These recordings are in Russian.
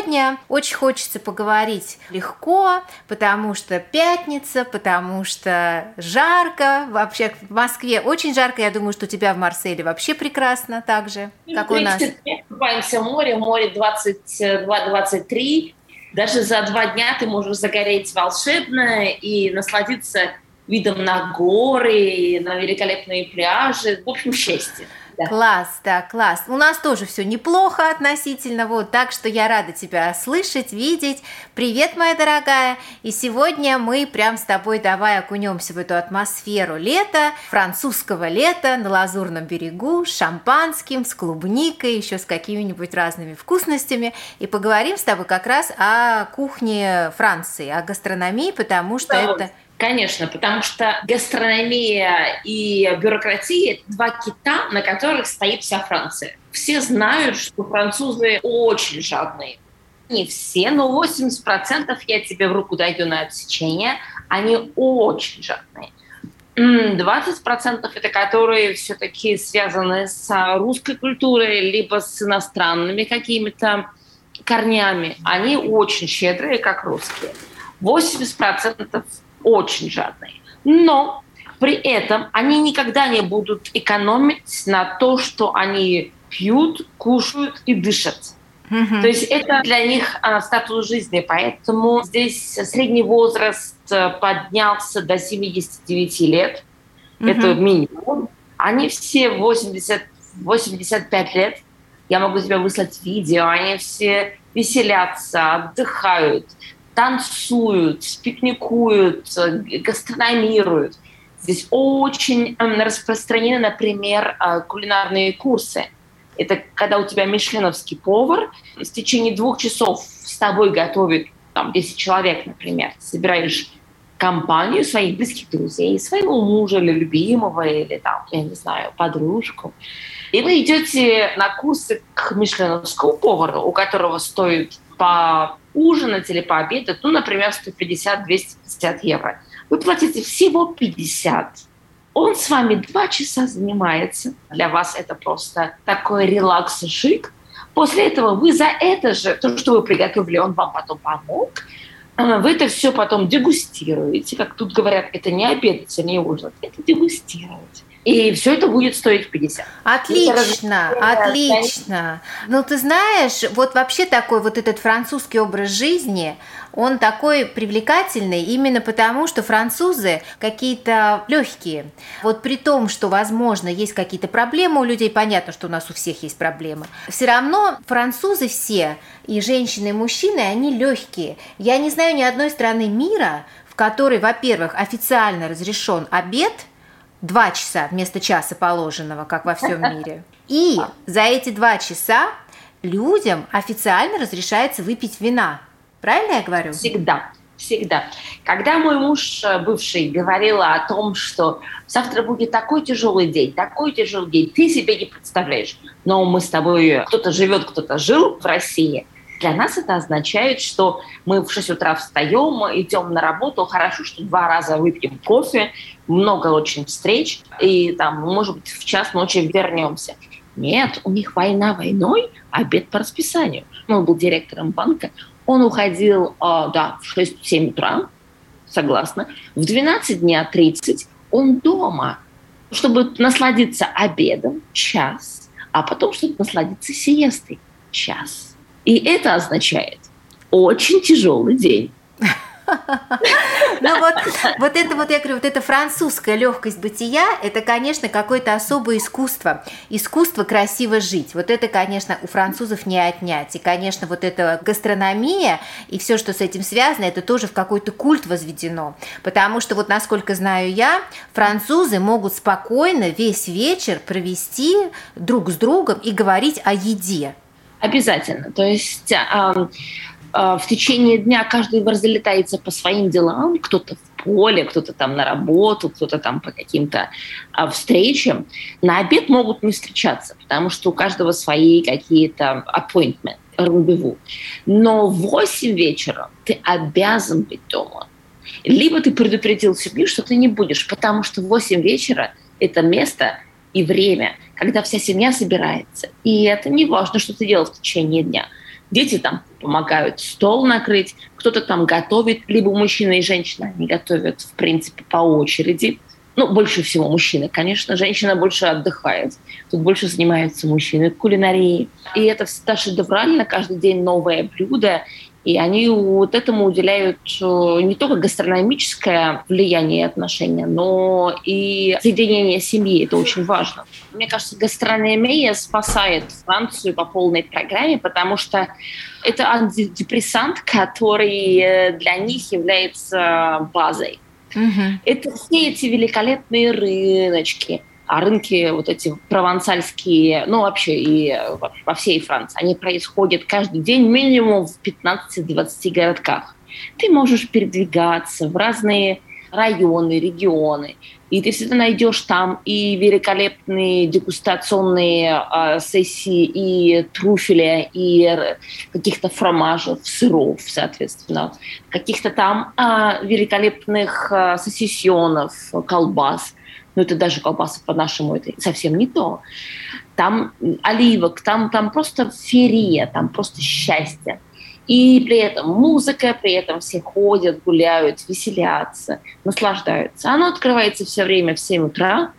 сегодня очень хочется поговорить легко, потому что пятница, потому что жарко. Вообще в Москве очень жарко. Я думаю, что у тебя в Марселе вообще прекрасно так же, ну, как у нас. Мы купаемся в море, море 22-23. Даже за два дня ты можешь загореть волшебно и насладиться видом на горы, на великолепные пляжи. В общем, счастье. Да. Класс, да, класс. У нас тоже все неплохо относительно, вот, так что я рада тебя слышать, видеть. Привет, моя дорогая. И сегодня мы прям с тобой давай окунемся в эту атмосферу лета, французского лета на Лазурном берегу, с шампанским, с клубникой, еще с какими-нибудь разными вкусностями. И поговорим с тобой как раз о кухне Франции, о гастрономии, потому что да, это Конечно, потому что гастрономия и бюрократия – это два кита, на которых стоит вся Франция. Все знают, что французы очень жадные. Не все, но 80% я тебе в руку даю на отсечение. Они очень жадные. 20% это которые все-таки связаны с русской культурой, либо с иностранными какими-то корнями. Они очень щедрые, как русские. 80% очень жадные. Но при этом они никогда не будут экономить на то, что они пьют, кушают и дышат. Mm-hmm. То есть это для них а, статус жизни, поэтому здесь средний возраст э, поднялся до 79 лет. Mm-hmm. Это минимум. Они все 80, 85 лет. Я могу тебе выслать видео. Они все веселятся, отдыхают танцуют, пикникуют, гастрономируют. Здесь очень эм, распространены, например, э, кулинарные курсы. Это когда у тебя мишленовский повар в течение двух часов с тобой готовит там, 10 человек, например. собираешь компанию своих близких друзей, своего мужа или любимого, или там, я не знаю, подружку. И вы идете на курсы к мишленовскому повару, у которого стоит по ужинать или пообедать, ну, например, 150-250 евро. Вы платите всего 50. Он с вами два часа занимается. Для вас это просто такой релакс-шик. После этого вы за это же, то, что вы приготовили, он вам потом помог, э, вы это все потом дегустируете. Как тут говорят, это не обедать, а не ужинать, это дегустировать. И все это будет стоить 50. Отлично, отлично. Ну, ты знаешь, вот вообще такой вот этот французский образ жизни, он такой привлекательный именно потому, что французы какие-то легкие. Вот при том, что, возможно, есть какие-то проблемы у людей, понятно, что у нас у всех есть проблемы, все равно французы все, и женщины, и мужчины, они легкие. Я не знаю ни одной страны мира, в которой, во-первых, официально разрешен обед – два часа вместо часа положенного, как во всем мире. И за эти два часа людям официально разрешается выпить вина. Правильно я говорю? Всегда. Всегда. Когда мой муж э, бывший говорил о том, что завтра будет такой тяжелый день, такой тяжелый день, ты себе не представляешь. Но мы с тобой, кто-то живет, кто-то жил в России – для нас это означает, что мы в 6 утра встаем, идем на работу, хорошо, что два раза выпьем кофе, много очень встреч, и там, может быть, в час ночи вернемся. Нет, у них война войной, обед по расписанию. Он был директором банка, он уходил, э, да, в 6-7 утра, согласна. В 12 дня 30 он дома, чтобы насладиться обедом час, а потом, чтобы насладиться сиестой час. И это означает очень тяжелый день. Ну вот, вот это вот, я говорю, вот эта французская легкость бытия, это, конечно, какое-то особое искусство. Искусство красиво жить. Вот это, конечно, у французов не отнять. И, конечно, вот эта гастрономия и все, что с этим связано, это тоже в какой-то культ возведено. Потому что, вот насколько знаю я, французы могут спокойно весь вечер провести друг с другом и говорить о еде. Обязательно. То есть э, э, в течение дня каждый разлетается по своим делам, кто-то в поле, кто-то там на работу, кто-то там по каким-то э, встречам. На обед могут не встречаться, потому что у каждого свои какие-то appointment, рандеву. Но в 8 вечера ты обязан быть дома. Либо ты предупредил семью, что ты не будешь, потому что в 8 вечера это место и время – когда вся семья собирается. И это не важно, что ты делал в течение дня. Дети там помогают стол накрыть, кто-то там готовит, либо мужчина и женщина, они готовят, в принципе, по очереди. Ну, больше всего мужчины, конечно. Женщина больше отдыхает. Тут больше занимаются мужчины кулинарией. И это всегда шедеврально, каждый день новое блюдо. И они вот этому уделяют э, не только гастрономическое влияние и отношения, но и соединение семьи. Это очень важно. Мне кажется, гастрономия спасает Францию по полной программе, потому что это антидепрессант, который э, для них является базой. Угу. Это все эти великолепные рыночки, а рынки вот эти провансальские, ну вообще и во всей Франции, они происходят каждый день минимум в 15-20 городках. Ты можешь передвигаться в разные районы, регионы, и ты всегда найдешь там и великолепные дегустационные э, сессии, и трюфеля, и каких-то фромажев, сыров, соответственно, каких-то там э, великолепных э, сосисионов, колбас ну это даже колбаса по-нашему, это совсем не то. Там оливок, там, там просто ферия, там просто счастье. И при этом музыка, при этом все ходят, гуляют, веселятся, наслаждаются. Оно открывается все время в 7 утра.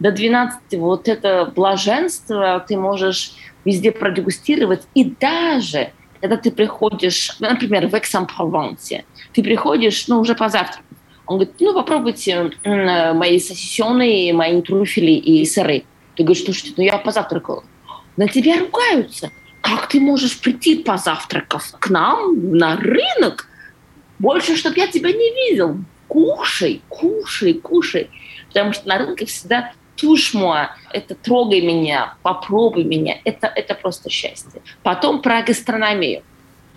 До 12 вот это блаженство ты можешь везде продегустировать. И даже когда ты приходишь, например, в Эксам-Провансе, ты приходишь, ну, уже позавтракать, он говорит, ну, попробуйте мои сосисены, мои трюфели и сыры. Ты говоришь, слушайте, ну я позавтракал. На тебя ругаются. Как ты можешь прийти позавтракав к нам на рынок? Больше, чтобы я тебя не видел. Кушай, кушай, кушай. Потому что на рынке всегда тушмуа, это трогай меня, попробуй меня, это, это просто счастье. Потом про гастрономию.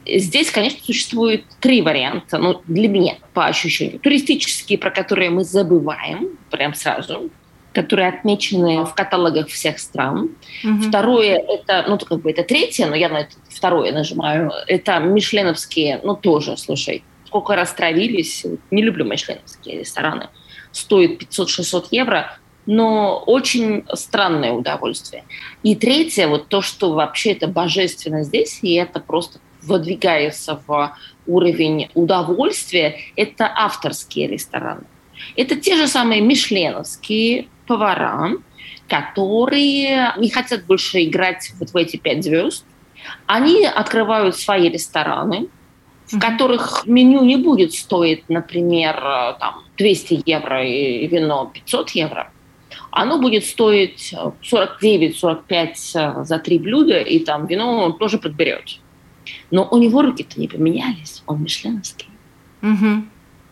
Здесь, конечно, существует три варианта, ну, для меня, по ощущению. Туристические, про которые мы забываем прям сразу, которые отмечены в каталогах всех стран. Угу. Второе, это, ну, как бы это третье, но я на это второе нажимаю, это мишленовские, ну, тоже, слушай, сколько раз травились, не люблю мишленовские рестораны, стоит 500-600 евро, но очень странное удовольствие. И третье, вот то, что вообще это божественно здесь, и это просто выдвигается в уровень удовольствия, это авторские рестораны. Это те же самые мишленовские повара, которые не хотят больше играть вот в эти пять звезд. Они открывают свои рестораны, в которых меню не будет стоить, например, там, 200 евро и вино 500 евро. Оно будет стоить 49-45 за три блюда, и там вино он тоже подберет. Но у него руки-то не поменялись, он мишленовский. Угу.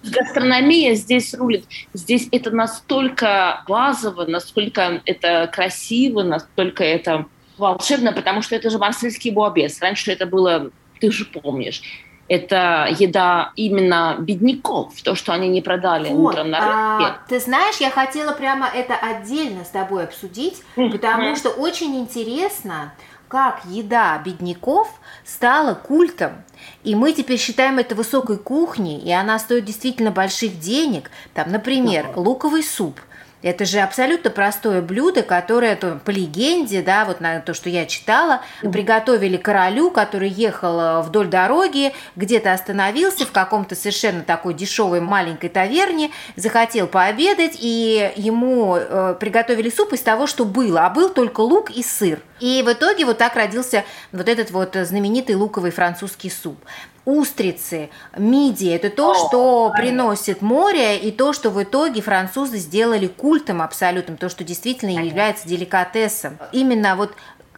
Гастрономия здесь рулит. Здесь это настолько базово, насколько это красиво, настолько это волшебно, потому что это же марсельский буабес. Раньше это было, ты же помнишь, это еда именно бедняков, то, что они не продали вот, утром на рынке. А, ты знаешь, я хотела прямо это отдельно с тобой обсудить, потому что очень интересно, как еда бедняков стала культом. И мы теперь считаем это высокой кухней, и она стоит действительно больших денег. Там, например, луковый суп – это же абсолютно простое блюдо, которое то, по легенде, да, вот на то, что я читала, приготовили королю, который ехал э, вдоль дороги, где-то остановился в каком-то совершенно такой дешевой маленькой таверне, захотел пообедать, и ему э, приготовили суп из того, что было, а был только лук и сыр. И в итоге вот так родился вот этот вот знаменитый луковый французский суп устрицы, мидии – это то, что приносит море, и то, что в итоге французы сделали культом абсолютным, то, что действительно является деликатесом. Именно вот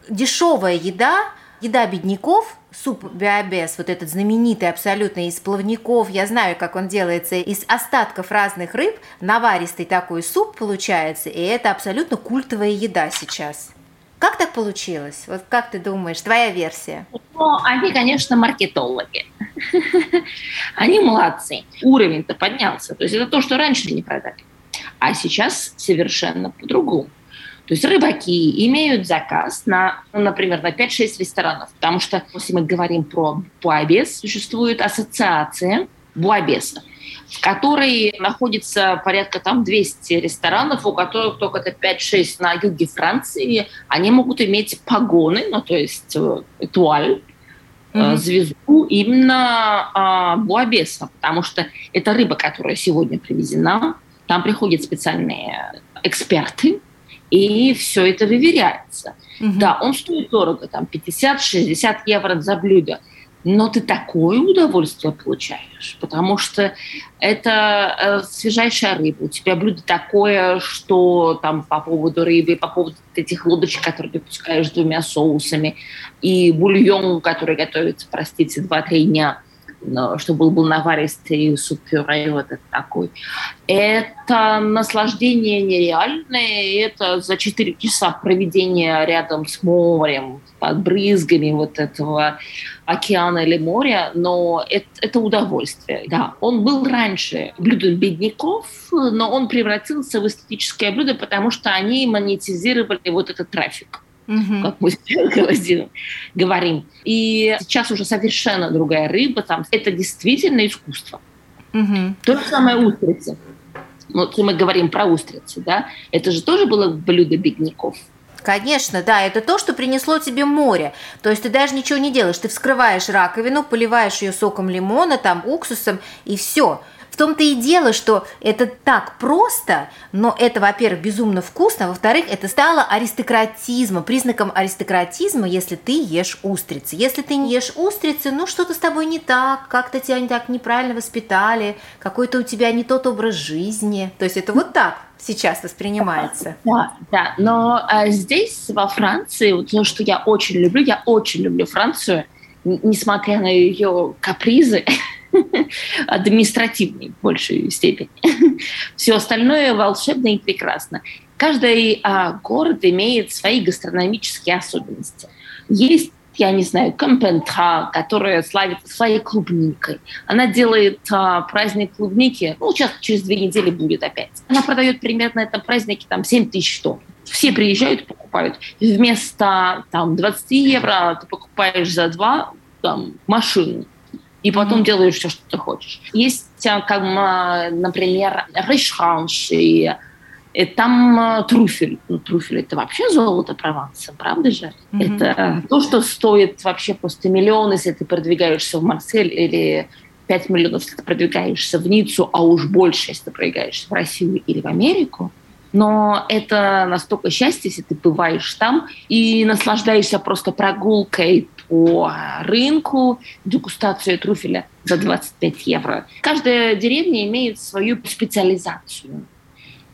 дешевая еда, еда бедняков, суп биобес, вот этот знаменитый абсолютно из плавников, я знаю, как он делается, из остатков разных рыб, наваристый такой суп получается, и это абсолютно культовая еда сейчас. Как так получилось? Вот как ты думаешь, твоя версия? Ну, они, конечно, маркетологи. Они молодцы. Уровень-то поднялся. То есть это то, что раньше не продали. А сейчас совершенно по-другому. То есть рыбаки имеют заказ на, ну, например, на 5-6 ресторанов, потому что, если мы говорим про Буабес, существует ассоциация Буабеса в которой находится порядка там 200 ресторанов, у которых только это 5-6 на юге Франции. Они могут иметь погоны, ну то есть э, туаль, mm-hmm. звезду именно а, буабеса, потому что это рыба, которая сегодня привезена, там приходят специальные эксперты, и все это выверяется. Угу. Да, он стоит дорого, там 50-60 евро за блюдо, но ты такое удовольствие получаешь, потому что это э, свежайшая рыба. У тебя блюдо такое, что там по поводу рыбы, по поводу этих лодочек, которые ты пускаешь двумя соусами, и бульон, который готовится, простите, 2-3 дня – чтобы был, был наваристый суп-пюре вот это такой. Это наслаждение нереальное, это за 4 часа проведения рядом с морем, под брызгами вот этого океана или моря, но это, это удовольствие. Да, он был раньше блюдом бедняков, но он превратился в эстетическое блюдо, потому что они монетизировали вот этот трафик угу. как мы говорим. И сейчас уже совершенно другая рыба, там это действительно искусство. Угу. То же самое устрицы. Вот мы говорим про устрицы, да, это же тоже было блюдо бедняков. Конечно, да, это то, что принесло тебе море. То есть ты даже ничего не делаешь, ты вскрываешь раковину, поливаешь ее соком лимона, там, уксусом, и все. В том-то и дело, что это так просто, но это, во-первых, безумно вкусно, во-вторых, это стало аристократизмом, признаком аристократизма, если ты ешь устрицы. Если ты не ешь устрицы, ну что-то с тобой не так, как-то тебя не так неправильно воспитали, какой-то у тебя не тот образ жизни. То есть это вот так сейчас воспринимается. Да, да. Но а, здесь, во Франции, вот то, что я очень люблю, я очень люблю Францию, несмотря на ее капризы, административной в большей степени. Все остальное волшебно и прекрасно. Каждый а, город имеет свои гастрономические особенности. Есть я не знаю, Компентра, которая славится своей клубникой. Она делает а, праздник клубники, ну, сейчас через две недели будет опять. Она продает примерно на этом празднике там 7 тысяч тонн. Все приезжают, покупают. Вместо там, 20 евро ты покупаешь за два там, машину и потом делаешь все, что ты хочешь. Есть, а, как, например, рейшранш, и, там а, трюфель. Ну, трюфель – это вообще золото Прованса, правда же? Mm-hmm. Это то, что стоит вообще просто миллион, если ты продвигаешься в Марсель, или 5 миллионов, если ты продвигаешься в Ниццу, а уж больше, если ты продвигаешься в Россию или в Америку. Но это настолько счастье, если ты бываешь там и наслаждаешься просто прогулкой по рынку дегустацию трюфеля за 25 евро. Каждая деревня имеет свою специализацию.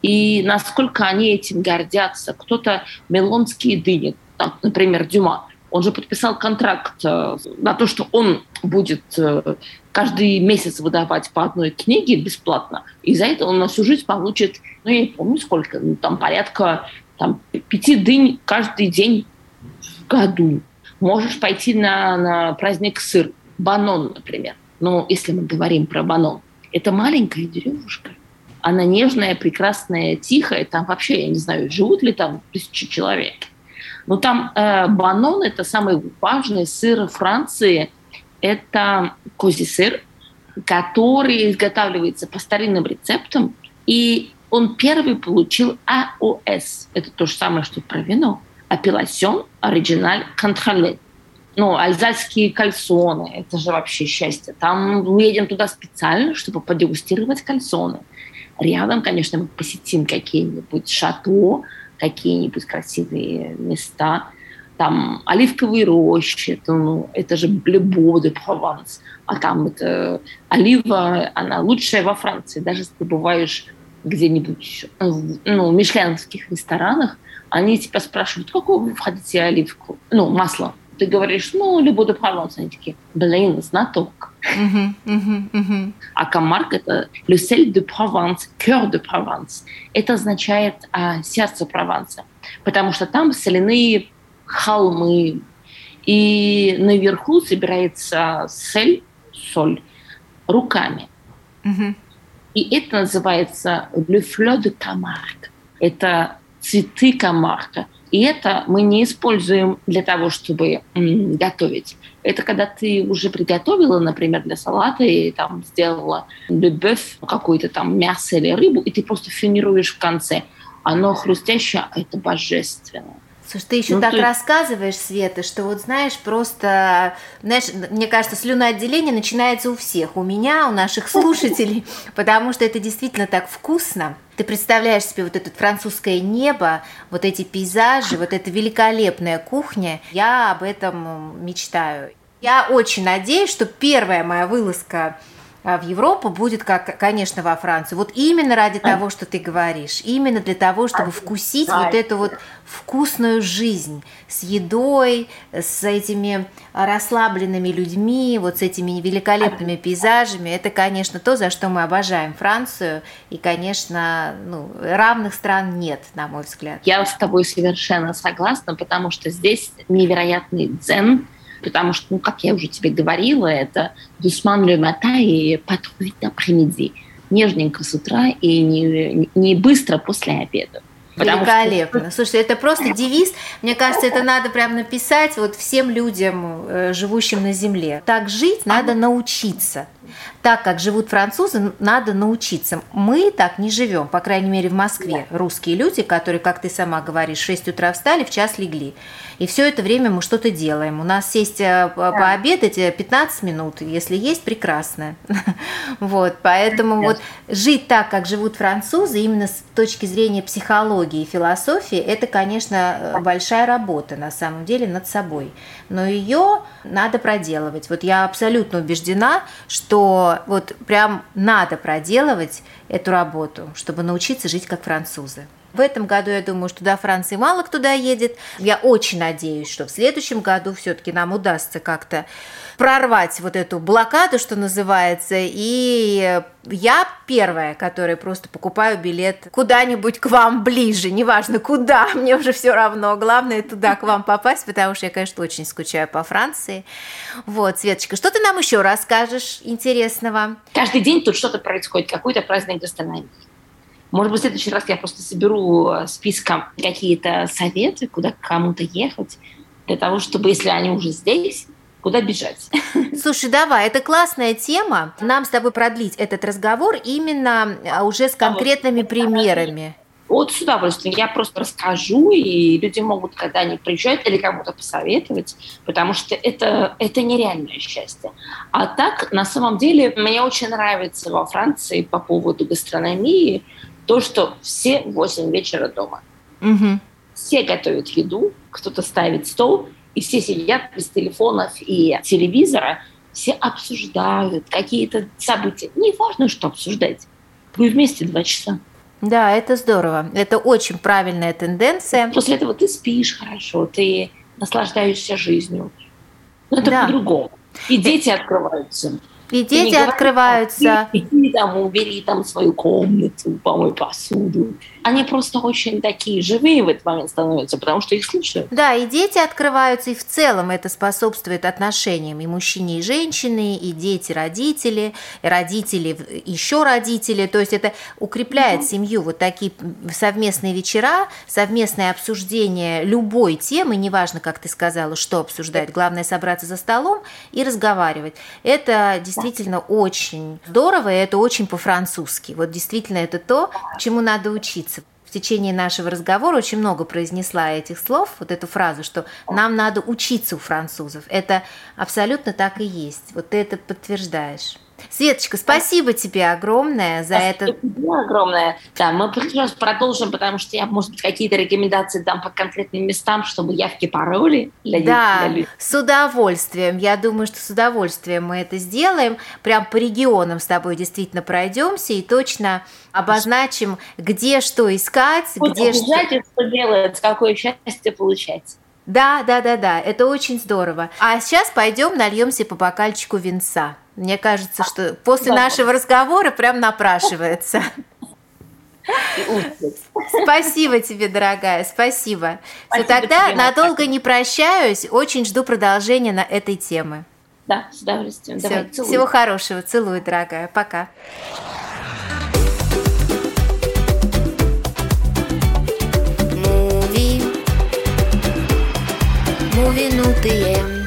И насколько они этим гордятся. Кто-то мелонские дыни, там, например, Дюма, он же подписал контракт э, на то, что он будет э, каждый месяц выдавать по одной книге бесплатно. И за это он на всю жизнь получит, ну, я не помню сколько, ну, там порядка там, пяти дынь каждый день в году. Можешь пойти на, на праздник сыр, банон, например. Но если мы говорим про банон, это маленькая деревушка. Она нежная, прекрасная, тихая. Там вообще, я не знаю, живут ли там тысячи человек. Но там э, банон – это самый важный сыр Франции. Это козий сыр, который изготавливается по старинным рецептам. И он первый получил АОС. Это то же самое, что про вино апелласьон оригиналь контроле. Ну, альзальские кальсоны, это же вообще счастье. Там мы едем туда специально, чтобы подегустировать кальсоны. Рядом, конечно, мы посетим какие-нибудь шато, какие-нибудь красивые места. Там оливковые рощи, это, ну, это же блебо де Прованс. А там это олива, она лучшая во Франции. Даже если ты бываешь где-нибудь ну, в мишленовских ресторанах, они тебя спрашивают, какую вы хотите оливку? Ну, масло. Ты говоришь, ну, любой de Provence. Они такие, блин, знаток. Uh-huh, uh-huh, uh-huh. А Камарк – это le sel de Provence, cœur de Provence. Это означает а, сердце Прованса, потому что там соляные холмы, и наверху собирается сель, соль, руками. И это называется le fleur de Camargue. Это цветы камарка. И это мы не используем для того, чтобы готовить. Это когда ты уже приготовила, например, для салата и там сделала бёв, какое-то там мясо или рыбу, и ты просто финируешь в конце. Оно хрустящее, а это божественно. Слушай, ты еще ну, так ты... рассказываешь, Света, что вот знаешь, просто, знаешь, мне кажется, слюноотделение начинается у всех, у меня, у наших слушателей, потому что это действительно так вкусно. Ты представляешь себе вот это французское небо, вот эти пейзажи, вот эта великолепная кухня. Я об этом мечтаю. Я очень надеюсь, что первая моя вылазка в Европу будет, как, конечно, во Францию. Вот именно ради того, что ты говоришь, именно для того, чтобы вкусить вот эту вот вкусную жизнь с едой, с этими расслабленными людьми, вот с этими великолепными пейзажами. Это, конечно, то, за что мы обожаем Францию. И, конечно, ну, равных стран нет, на мой взгляд. Я с тобой совершенно согласна, потому что здесь невероятный дзен, потому что, ну, как я уже тебе говорила, это le matin и trop vite après-midi. Нежненько с утра и не, не быстро после обеда. Великолепно. Что... Слушай, это просто девиз. Мне кажется, это надо прям написать вот всем людям, э, живущим на Земле. Так жить надо научиться так, как живут французы, надо научиться. Мы так не живем, по крайней мере в Москве. Русские люди, которые, как ты сама говоришь, в 6 утра встали, в час легли. И все это время мы что-то делаем. У нас сесть э, пообедать 15 э, минут, если есть, прекрасно. Вот, поэтому вот жить так, как живут французы, именно с точки зрения психологии и философии, это, конечно, большая работа на самом деле над собой. Но ее надо проделывать. Вот я абсолютно убеждена, что вот прям надо проделывать эту работу, чтобы научиться жить как французы. В этом году, я думаю, что до Франции мало кто доедет. Я очень надеюсь, что в следующем году все-таки нам удастся как-то прорвать вот эту блокаду, что называется. И я первая, которая просто покупаю билет куда-нибудь к вам ближе, неважно куда, мне уже все равно. Главное туда к вам попасть, потому что я, конечно, очень скучаю по Франции. Вот, Светочка, что ты нам еще расскажешь интересного? Каждый день тут что-то происходит, какой-то праздник гастрономии. Может быть, в следующий раз я просто соберу э, списком какие-то советы, куда кому-то ехать, для того, чтобы, если они уже здесь, куда бежать. Слушай, давай, это классная тема. Нам с тобой продлить этот разговор именно а, уже с конкретными примерами. Вот с удовольствием. Я просто расскажу, и люди могут, когда они приезжают, или кому-то посоветовать, потому что это, это нереальное счастье. А так, на самом деле, мне очень нравится во Франции по поводу гастрономии, то, что все в 8 вечера дома. Угу. Все готовят еду, кто-то ставит стол, и все сидят без телефонов и телевизора, все обсуждают какие-то события. Не важно, что обсуждать. Вы вместе два часа. Да, это здорово. Это очень правильная тенденция. После этого ты спишь хорошо, ты наслаждаешься жизнью. Но это да. по-другому. И дети открываются. И дети открываются. Иди там, убери там свою комнату, помой посуду. Они просто очень такие живые в этот момент становятся, потому что их слушают. Да, и дети открываются, и в целом это способствует отношениям и мужчине, и женщине, и дети, родители, и родители, еще родители. То есть это укрепляет mm семью. Вот такие совместные вечера, совместное обсуждение любой темы, неважно, как ты сказала, что обсуждать, главное собраться за столом и разговаривать. Это действительно действительно очень здорово, и это очень по-французски. Вот действительно это то, чему надо учиться. В течение нашего разговора очень много произнесла этих слов, вот эту фразу, что нам надо учиться у французов. Это абсолютно так и есть. Вот ты это подтверждаешь. Светочка, спасибо тебе огромное за спасибо это. Тебе огромное. Да, мы сейчас продолжим, потому что я, может быть, какие-то рекомендации дам по конкретным местам, чтобы явки пароли. Для да, для с удовольствием. Я думаю, что с удовольствием мы это сделаем. Прям по регионам с тобой действительно пройдемся и точно обозначим, где что искать, вот где что... что делать, какое счастье получать. Да, да, да, да, это очень здорово. А сейчас пойдем нальемся по бокальчику винца. Мне кажется, что после да. нашего разговора прям напрашивается. Спасибо тебе, дорогая, спасибо. спасибо Все, тогда тебе, надолго не прощаюсь, очень жду продолжения на этой темы. Да, с удовольствием. Все, Давай, всего хорошего, целую, дорогая, пока. Movie,